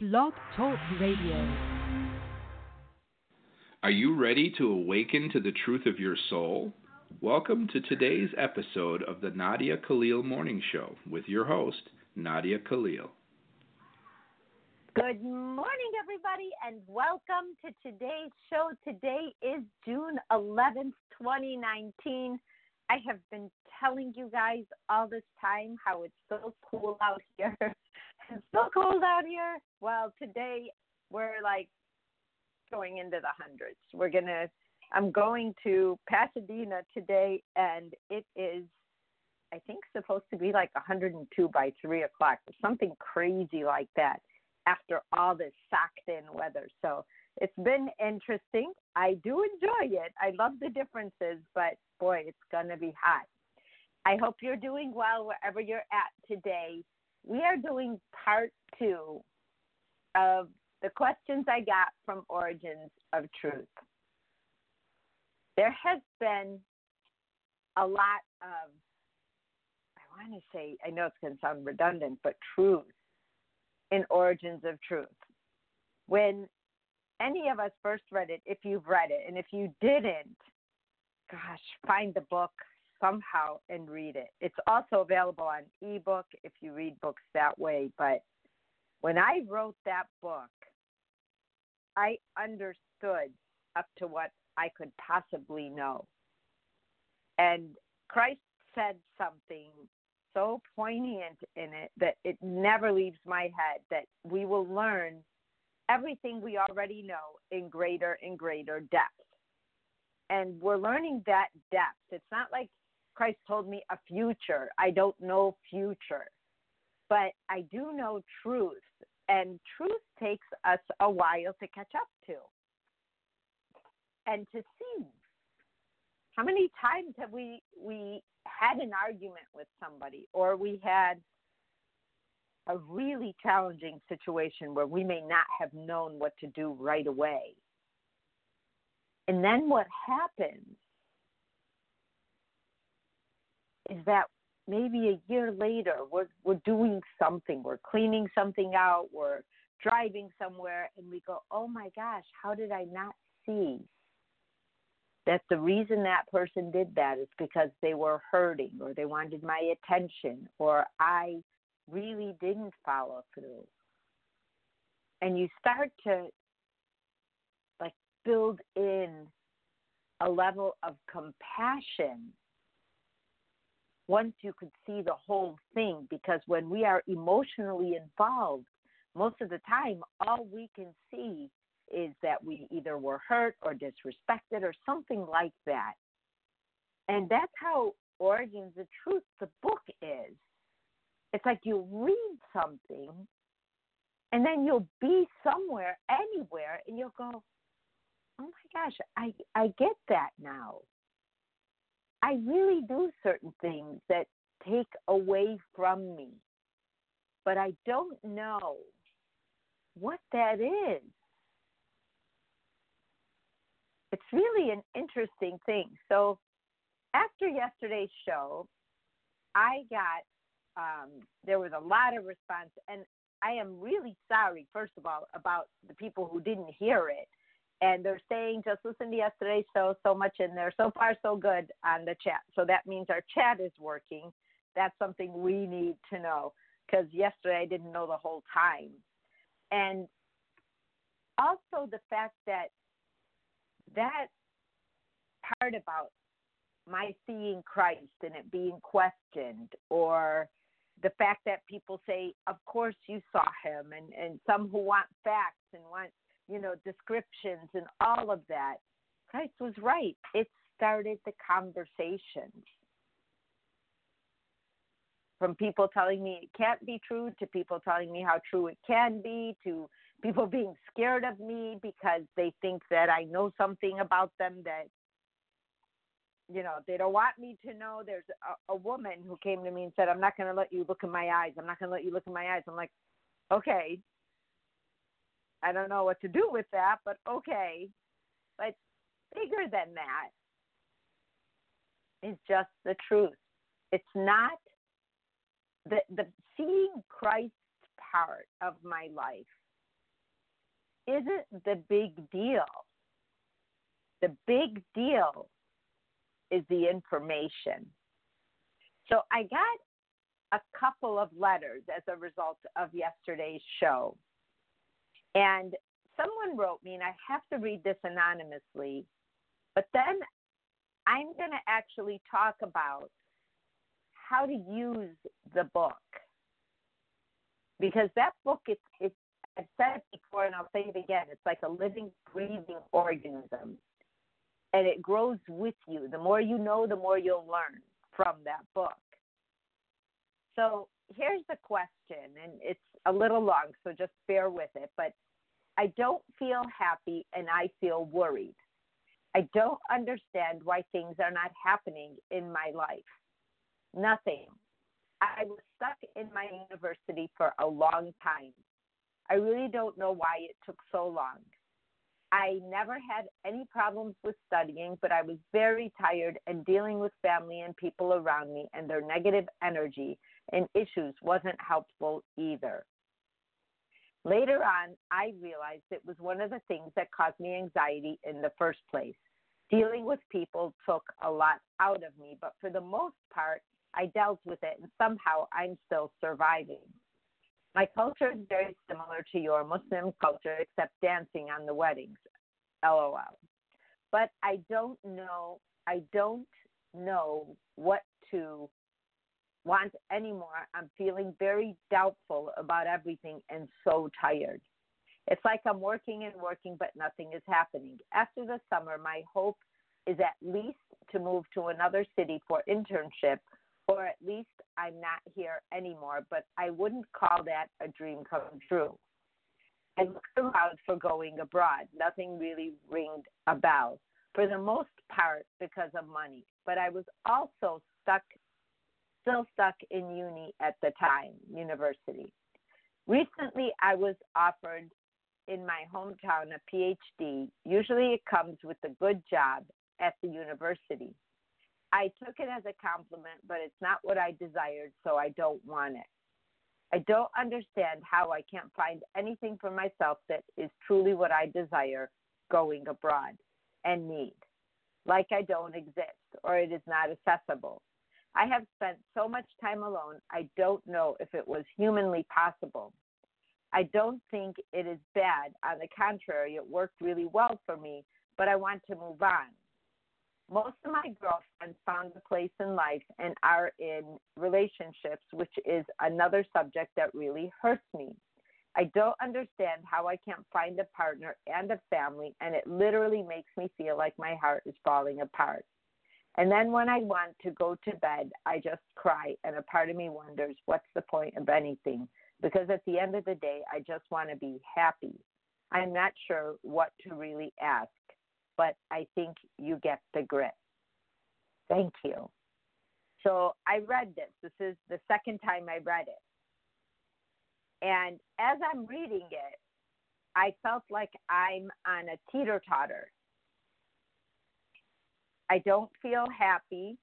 Blog Talk Radio. Are you ready to awaken to the truth of your soul? Welcome to today's episode of the Nadia Khalil Morning Show with your host, Nadia Khalil. Good morning, everybody, and welcome to today's show. Today is June 11th, 2019. I have been telling you guys all this time how it's so cool out here. it's so cold out here. Well, today we're like going into the hundreds. We're to, I'm going to Pasadena today, and it is, I think, supposed to be like 102 by 3 o'clock or something crazy like that after all this socked in weather. So it's been interesting. I do enjoy it. I love the differences, but boy, it's to be hot. I hope you're doing well wherever you're at today. We are doing part two of the questions I got from Origins of Truth. There has been a lot of, I want to say, I know it's going to sound redundant, but truth in Origins of Truth. When any of us first read it, if you've read it, and if you didn't, gosh, find the book somehow and read it. It's also available on ebook if you read books that way. But when I wrote that book, I understood up to what I could possibly know. And Christ said something so poignant in it that it never leaves my head that we will learn everything we already know in greater and greater depth. And we're learning that depth. It's not like Christ told me a future. I don't know future, but I do know truth. And truth takes us a while to catch up to and to see. How many times have we we had an argument with somebody or we had a really challenging situation where we may not have known what to do right away. And then what happens is that maybe a year later we're we're doing something, we're cleaning something out, we're driving somewhere. And we go, "Oh my gosh, how did I not see that the reason that person did that is because they were hurting or they wanted my attention or I really didn't follow through. And you start to like build in a level of compassion once you could see the whole thing because when we are emotionally involved most of the time all we can see is that we either were hurt or disrespected or something like that. And that's how Origins of Truth, the book, is. It's like you read something and then you'll be somewhere, anywhere, and you'll go, oh my gosh, I, I get that now. I really do certain things that take away from me, but I don't know what that is it's really an interesting thing. So after yesterday's show, I got um, there was a lot of response, and I am really sorry, first of all, about the people who didn't hear it. And they're saying just listen to yesterday's show so much in there. So far, so good on the chat. So that means our chat is working. That's something we need to know because yesterday I didn't know the whole time. And also the fact that that part about my seeing Christ and it being questioned, or the fact that people say, "Of course you saw him," and and some who want facts and want you know descriptions and all of that. Christ was right. It started the conversations. From people telling me it can't be true to people telling me how true it can be to people being scared of me because they think that I know something about them that you know they don't want me to know there's a, a woman who came to me and said i'm not going to let you look in my eyes i'm not going to let you look in my eyes i'm like okay i don't know what to do with that but okay but bigger than that is just the truth it's not the the seeing christ part of my life isn't the big deal. The big deal is the information. So I got a couple of letters as a result of yesterday's show. And someone wrote me, and I have to read this anonymously, but then I'm going to actually talk about how to use the book. Because that book, it's, it's, I've said it before and I'll say it again, it's like a living, breathing organism. And it grows with you. The more you know, the more you'll learn from that book. So here's the question, and it's a little long, so just bear with it. But I don't feel happy and I feel worried. I don't understand why things are not happening in my life. Nothing. I was stuck in my university for a long time. I really don't know why it took so long. I never had any problems with studying, but I was very tired and dealing with family and people around me and their negative energy and issues wasn't helpful either. Later on, I realized it was one of the things that caused me anxiety in the first place. Dealing with people took a lot out of me, but for the most part, I dealt with it and somehow I'm still surviving. My culture is very similar to your Muslim culture, except dancing on the weddings. LOL. But I don't know, I don't know what to want anymore. I'm feeling very doubtful about everything and so tired. It's like I'm working and working, but nothing is happening. After the summer, my hope is at least to move to another city for internship, or at least I'm not here anymore, but I wouldn't call that a dream come true. I looked around for going abroad. Nothing really ringed a bell, for the most part because of money. But I was also stuck still stuck in uni at the time, university. Recently, I was offered in my hometown a PhD. Usually, it comes with a good job at the university. I took it as a compliment, but it's not what I desired, so I don't want it. I don't understand how I can't find anything for myself that is truly what I desire going abroad and need. Like I don't exist or it is not accessible. I have spent so much time alone, I don't know if it was humanly possible. I don't think it is bad. On the contrary, it worked really well for me, but I want to move on. Most of my girlfriends found a place in life and are in relationships, which is another subject that really hurts me. I don't understand how I can't find a partner and a family, and it literally makes me feel like my heart is falling apart. And then when I want to go to bed, I just cry, and a part of me wonders what's the point of anything? Because at the end of the day, I just want to be happy. I'm not sure what to really ask, but I think you get the grit. Thank you. So I read this. This is the second time I read it. And as I'm reading it, I felt like I'm on a teeter totter I don't feel happy.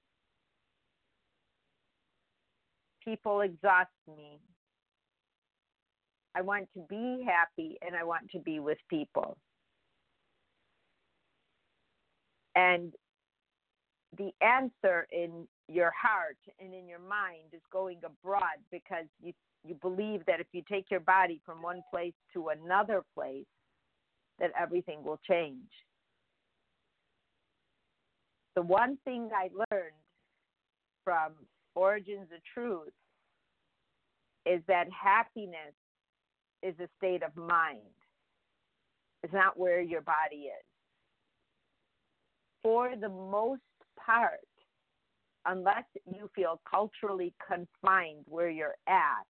People exhaust me. I want to be happy and I want to be with people. And the answer in your heart and in your mind is going abroad because you you believe that if you take your body from one place to another place that everything will change the one thing I learned from Origins of Truth is that happiness is a state of mind. It's not where your body is. For the most part, unless you feel culturally confined where you're at,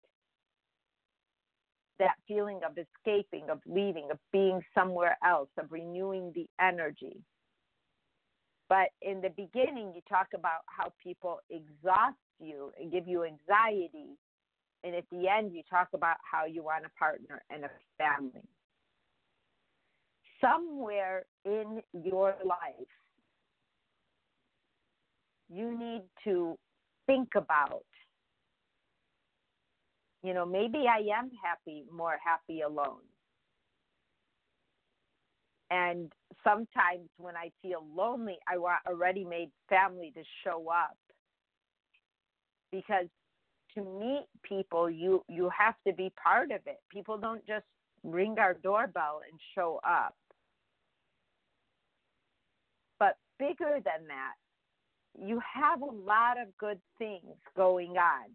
that feeling of escaping, of leaving, of being somewhere else, of renewing the energy, but in the beginning, you talk about how people exhaust you and give you anxiety. And at the end, you talk about how you want a partner and a family. Somewhere in your life, you need to think about, you know, maybe I am happy, more happy alone. And sometimes when I feel lonely, I want a ready made family to show up. Because to meet people, you, you have to be part of it. People don't just ring our doorbell and show up. But bigger than that, you have a lot of good things going on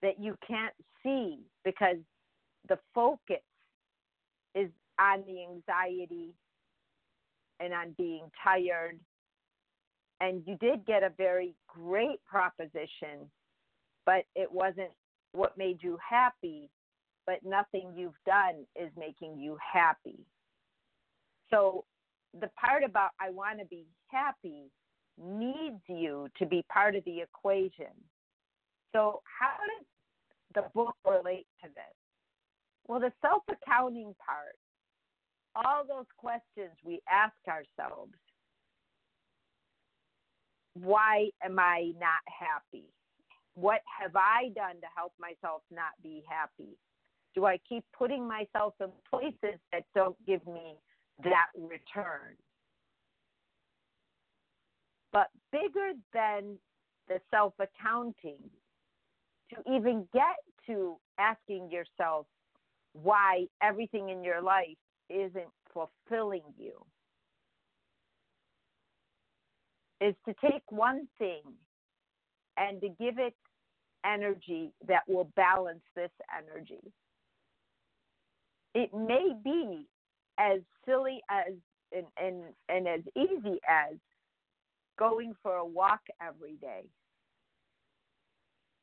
that you can't see because the focus is on the anxiety and on being tired. And you did get a very great proposition, but it wasn't what made you happy, but nothing you've done is making you happy. So the part about I want to be happy needs you to be part of the equation. So, how does the book relate to this? Well, the self accounting part, all those questions we ask ourselves why am I not happy? What have I done to help myself not be happy? Do I keep putting myself in places that don't give me that return? But bigger than the self accounting, to even get to asking yourself why everything in your life isn't fulfilling you, is to take one thing and to give it energy that will balance this energy. It may be as silly as and, and, and as easy as going for a walk every day.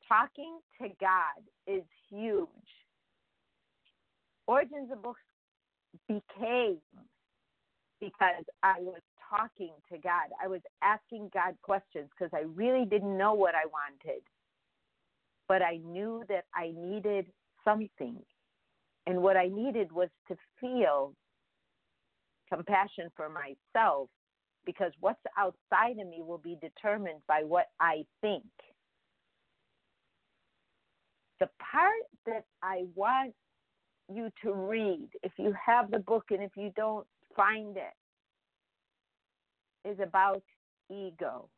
Talking to God is huge. Origins of Books became because I was talking to God. I was asking God questions because I really didn't know what I wanted. But I knew that I needed something. And what I needed was to feel compassion for myself because what's outside of me will be determined by what I think. The part that I want you to read, if you have the book and if you don't find it, is about ego.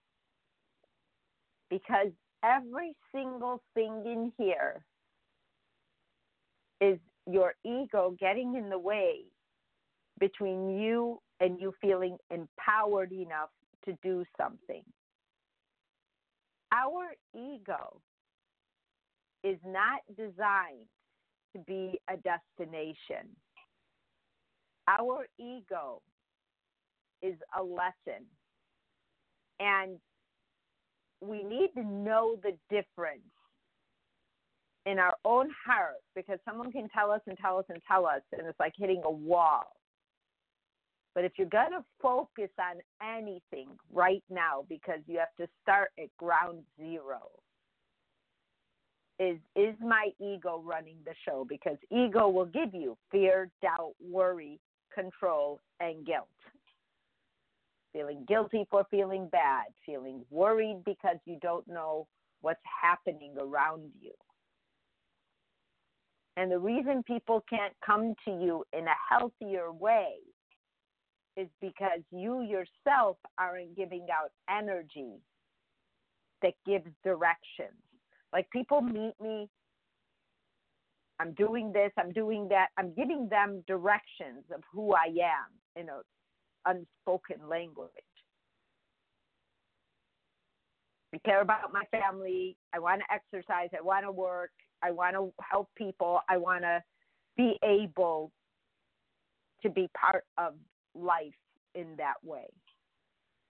Because every single thing in here is your ego getting in the way between you and you feeling empowered enough to do something. Our ego is not designed to be a destination. Our ego is a lesson. And we need to know the difference in our own heart because someone can tell us and tell us and tell us, and it's like hitting a wall. But if you're going to focus on anything right now, because you have to start at ground zero, is is my ego running the show? Because ego will give you fear, doubt, worry, control, and guilt. Feeling guilty for feeling bad, feeling worried because you don't know what's happening around you. And the reason people can't come to you in a healthier way is because you yourself aren't giving out energy that gives directions. Like people meet me, I'm doing this, I'm doing that, I'm giving them directions of who I am in a unspoken language. I care about my family. I want to exercise. I want to work. I want to help people. I want to be able to be part of life in that way.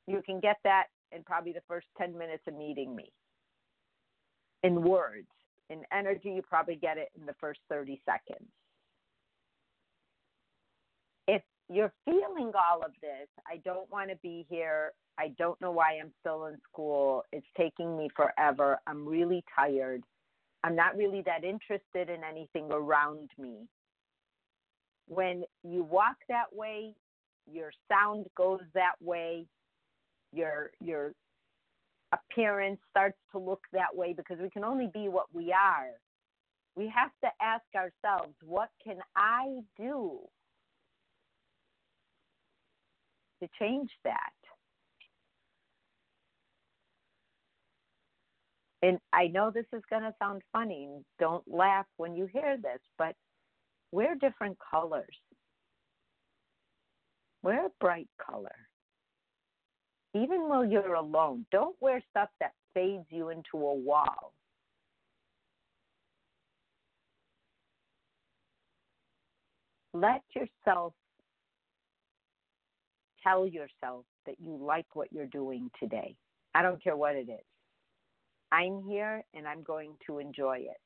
You can get that in probably the first 10 minutes of meeting me. In words, in energy, you probably get it in the first 30 seconds. If you're feeling all of this, I don't want to be here. I don't know why I'm still in school. It's taking me forever. I'm really tired. I'm not really that interested in anything around me. When you walk that way, your sound goes that way, your your appearance starts to look that way because we can only be what we are. We have to ask ourselves, what can I do to change that. And I know this is going to sound funny. Don't laugh when you hear this, but wear different colors. Wear a bright color. Even while you're alone, don't wear stuff that fades you into a wall. Let yourself tell yourself that you like what you're doing today. I don't care what it is. I'm here and I'm going to enjoy it.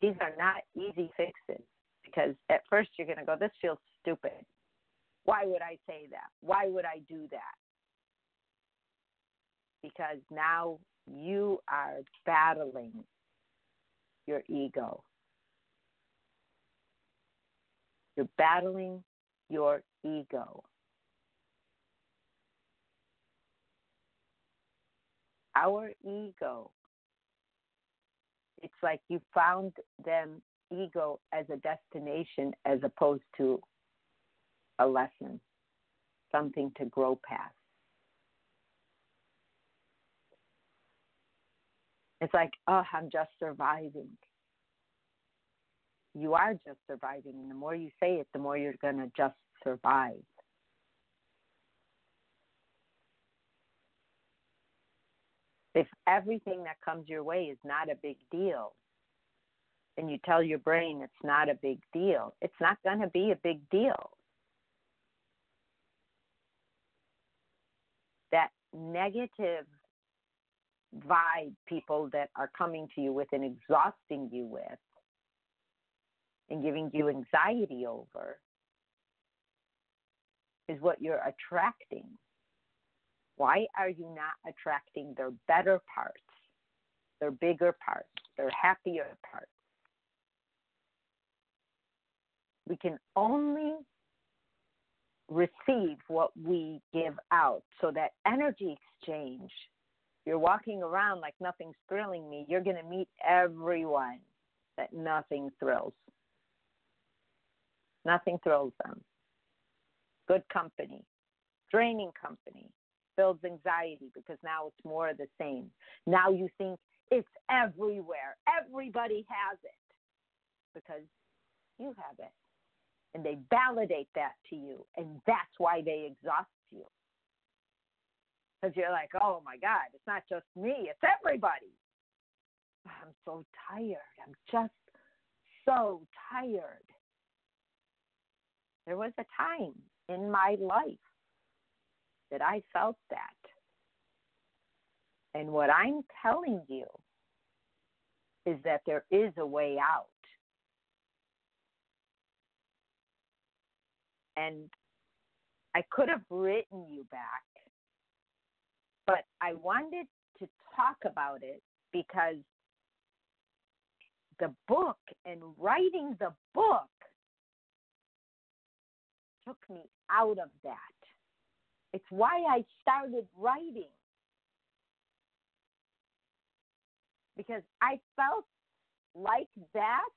These are not easy fixes because at first you're going to go, this feels stupid. Why would I say that? Why would I do that? Because now you are battling your ego. You're battling your ego. Our ego. It's like you found them ego as a destination as opposed to a lesson, something to grow past. It's like, oh, I'm just surviving. You are just surviving. And the more you say it, the more you're going to just survive. If everything that comes your way is not a big deal, and you tell your brain it's not a big deal, it's not going to be a big deal. That negative vibe people that are coming to you with and exhausting you with and giving you anxiety over is what you're attracting. Why are you not attracting their better parts, their bigger parts, their happier parts? We can only receive what we give out. So that energy exchange, you're walking around like nothing's thrilling me, you're going to meet everyone that nothing thrills. Nothing thrills them. Good company, draining company, builds anxiety because now it's more of the same. Now you think it's everywhere. Everybody has it because you have it. And they validate that to you. And that's why they exhaust you. Because you're like, oh my God, it's not just me, it's everybody. I'm so tired. I'm just so tired. There was a time in my life that I felt that. And what I'm telling you is that there is a way out. And I could have written you back, but I wanted to talk about it because the book and writing the book took me out of that. It's why I started writing. Because I felt like that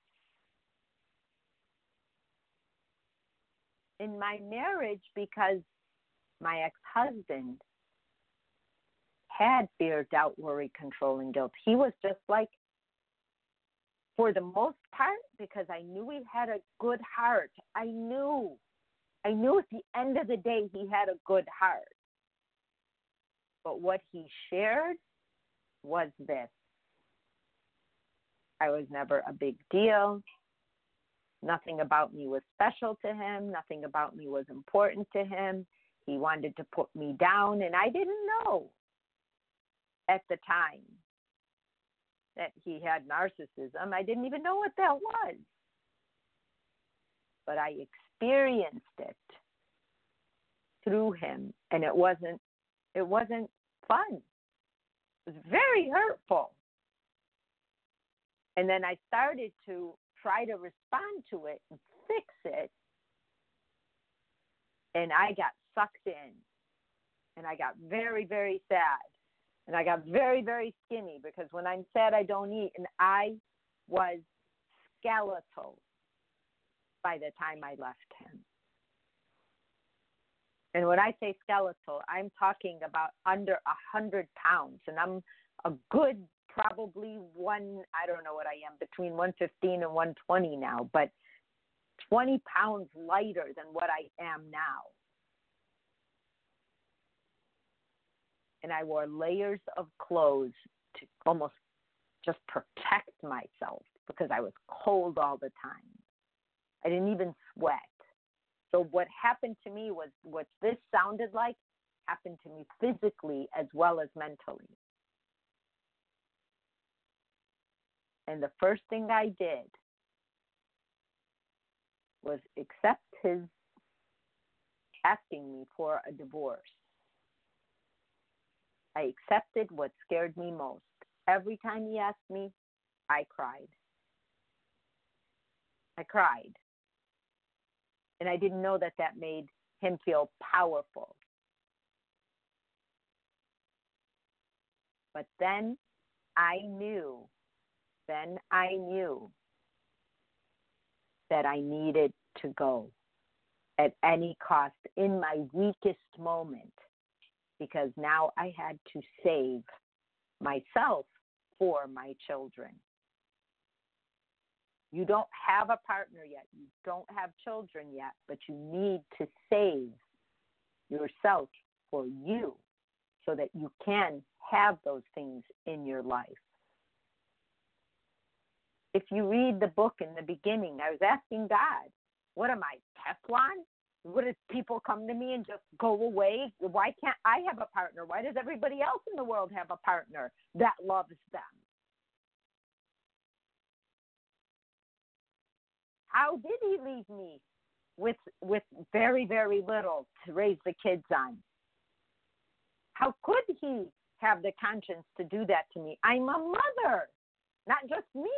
in my marriage because my ex husband had fear, doubt, worry, control, and guilt. He was just like, for the most part, because I knew he had a good heart. I knew I knew at the end of the day he had a good heart. But what he shared was this I was never a big deal. Nothing about me was special to him. Nothing about me was important to him. He wanted to put me down, and I didn't know at the time that he had narcissism. I didn't even know what that was. But I experienced it through him and it wasn't it wasn't fun it was very hurtful and then i started to try to respond to it and fix it. And i got sucked in. And i got very very sad. And i got very very skinny because when i'm sad i don't eat. And i was skeletal by the time I left him. And when I say skeletal, I'm talking about under a hundred pounds, and I'm a good probably one. I don't know what I am between 115 and 120 now, but 20 pounds lighter than what I am now. And I wore layers of clothes to almost just protect myself because I was cold all the time. I didn't even sweat. So what happened to me was what this sounded like happened to me physically as well as mentally. And the first thing I did was accept his asking me for a divorce. I accepted what scared me most. Every time he asked me, I cried. I cried. And I didn't know that that made him feel powerful. But then I knew, then I knew that I needed to go at any cost in my weakest moment because now I had to save myself for my children. You don't have a partner yet, you don't have children yet, but you need to save yourself for you so that you can have those things in your life. If you read the book in the beginning, I was asking God, what am I, Teflon? What if people come to me and just go away? Why can't I have a partner? Why does everybody else in the world have a partner that loves them? How did he leave me with with very very little to raise the kids on? How could he have the conscience to do that to me? I'm a mother, not just me.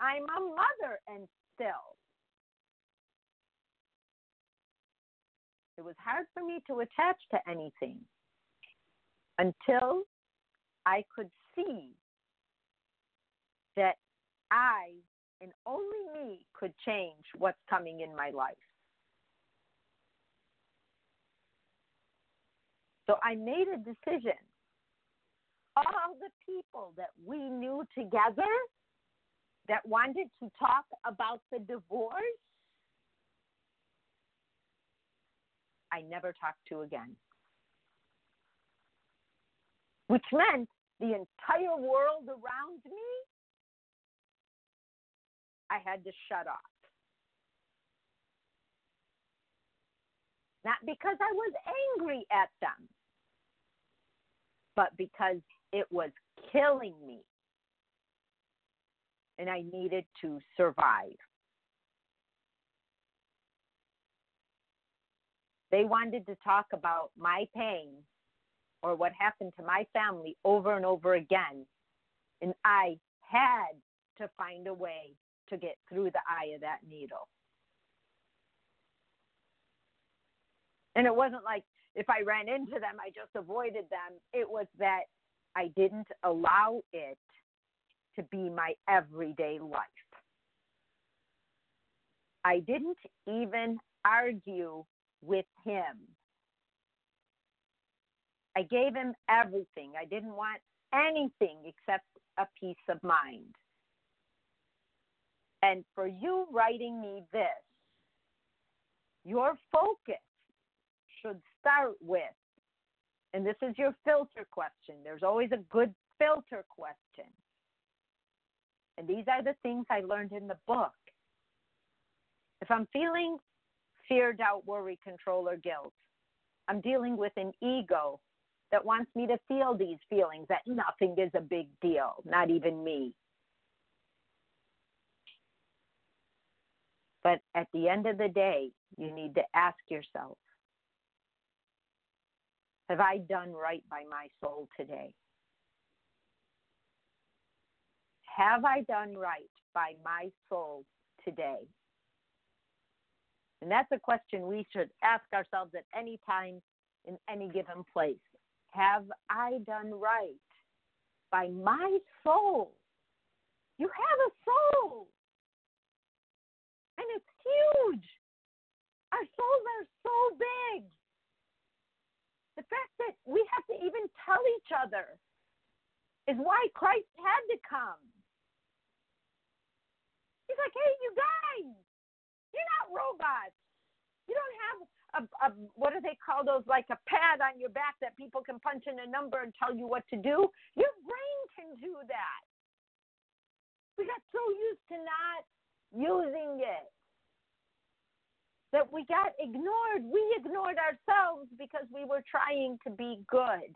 I'm a mother, and still. It was hard for me to attach to anything until I could see that I and only me could change what's coming in my life. So I made a decision. All the people that we knew together that wanted to talk about the divorce, I never talked to again. Which meant the entire world around me I had to shut off. Not because I was angry at them, but because it was killing me. And I needed to survive. They wanted to talk about my pain or what happened to my family over and over again. And I had to find a way to get through the eye of that needle. And it wasn't like if I ran into them, I just avoided them. It was that I didn't allow it to be my everyday life. I didn't even argue with him. I gave him everything. I didn't want anything except a peace of mind. And for you writing me this, your focus should start with, and this is your filter question. There's always a good filter question. And these are the things I learned in the book. If I'm feeling fear, doubt, worry, control, or guilt, I'm dealing with an ego that wants me to feel these feelings that nothing is a big deal, not even me. But at the end of the day, you need to ask yourself Have I done right by my soul today? Have I done right by my soul today? And that's a question we should ask ourselves at any time in any given place. Have I done right by my soul? You have a soul. And it's huge. Our souls are so big. The fact that we have to even tell each other is why Christ had to come. He's like, hey, you guys, you're not robots. You don't have a, a what do they call those like a pad on your back that people can punch in a number and tell you what to do. Your brain can do that. We got so used to not using it that we got ignored. We ignored ourselves because we were trying to be good.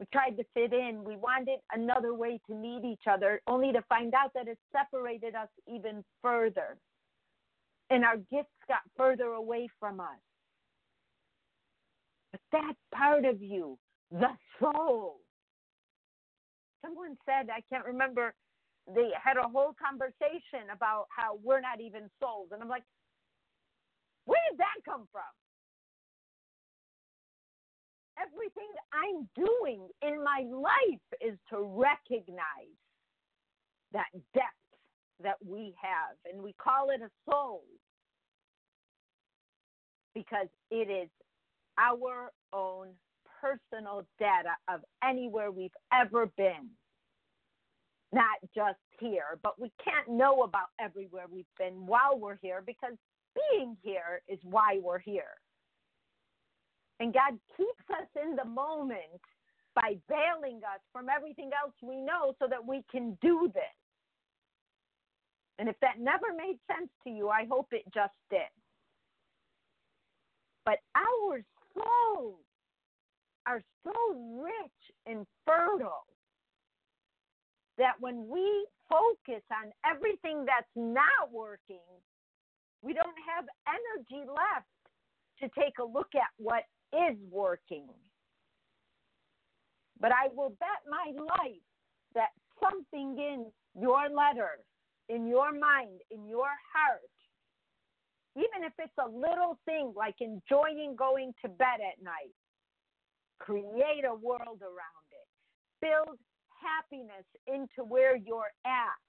We tried to fit in. We wanted another way to meet each other, only to find out that it separated us even further. And our gifts got further away from us. But that part of you, the soul, someone said, I can't remember, they had a whole conversation about how we're not even souls. And I'm like, where did that come from? Everything I'm doing in my life is to recognize that depth that we have. And we call it a soul because it is our own personal data of anywhere we've ever been. Not just here, but we can't know about everywhere we've been while we're here because being here is why we're here. And God keeps us in the moment by veiling us from everything else we know so that we can do this. And if that never made sense to you, I hope it just did. But our souls are so rich and fertile that when we focus on everything that's not working, we don't have energy left to take a look at what is working. But I will bet my life that something in your letter, in your mind, in your heart, even if it's a little thing like enjoying going to bed at night, create a world around it. Build happiness into where you're at.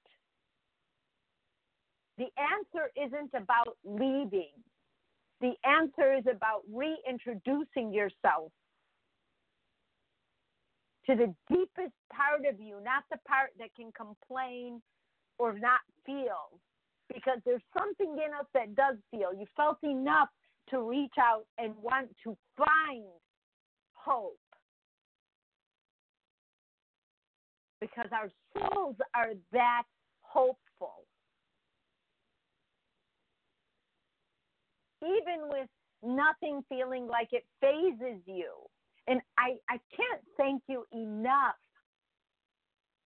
The answer isn't about leaving. The answer is about reintroducing yourself to the deepest part of you, not the part that can complain or not feel. Because there's something in us that does feel. You felt enough to reach out and want to find hope. Because our souls are that hopeful. Even with nothing feeling like it fazes you. And I, I can't thank you enough.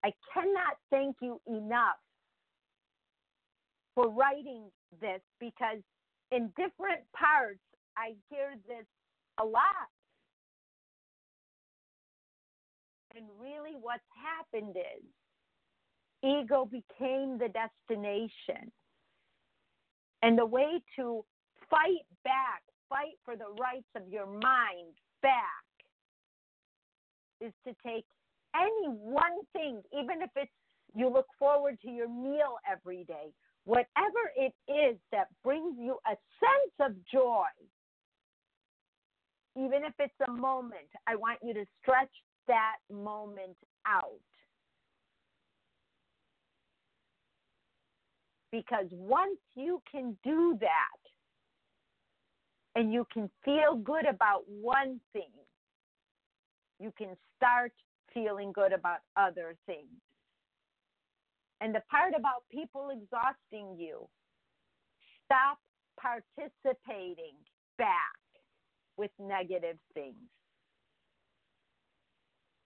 I cannot thank you enough for writing this because in different parts, I hear this a lot. And really, what's happened is ego became the destination. And the way to fight back, fight for the rights of your mind back, is to take any one thing, even if it's you look forward to your meal every day, whatever it is that brings you a sense of joy, even if it's a moment, I want you to stretch that moment out. Because once you can do that, and you can feel good about one thing, you can start feeling good about other things. And the part about people exhausting you, stop participating back with negative things.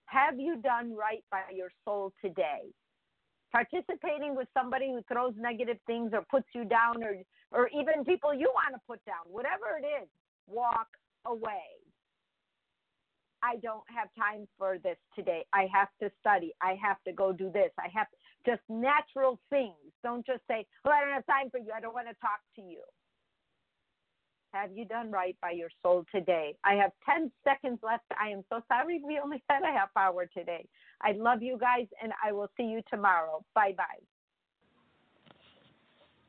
Have you done right by your soul today? participating with somebody who throws negative things or puts you down or or even people you want to put down whatever it is walk away i don't have time for this today i have to study i have to go do this i have just natural things don't just say well i don't have time for you i don't want to talk to you have you done right by your soul today? I have 10 seconds left. I am so sorry we only had a half hour today. I love you guys, and I will see you tomorrow. Bye bye.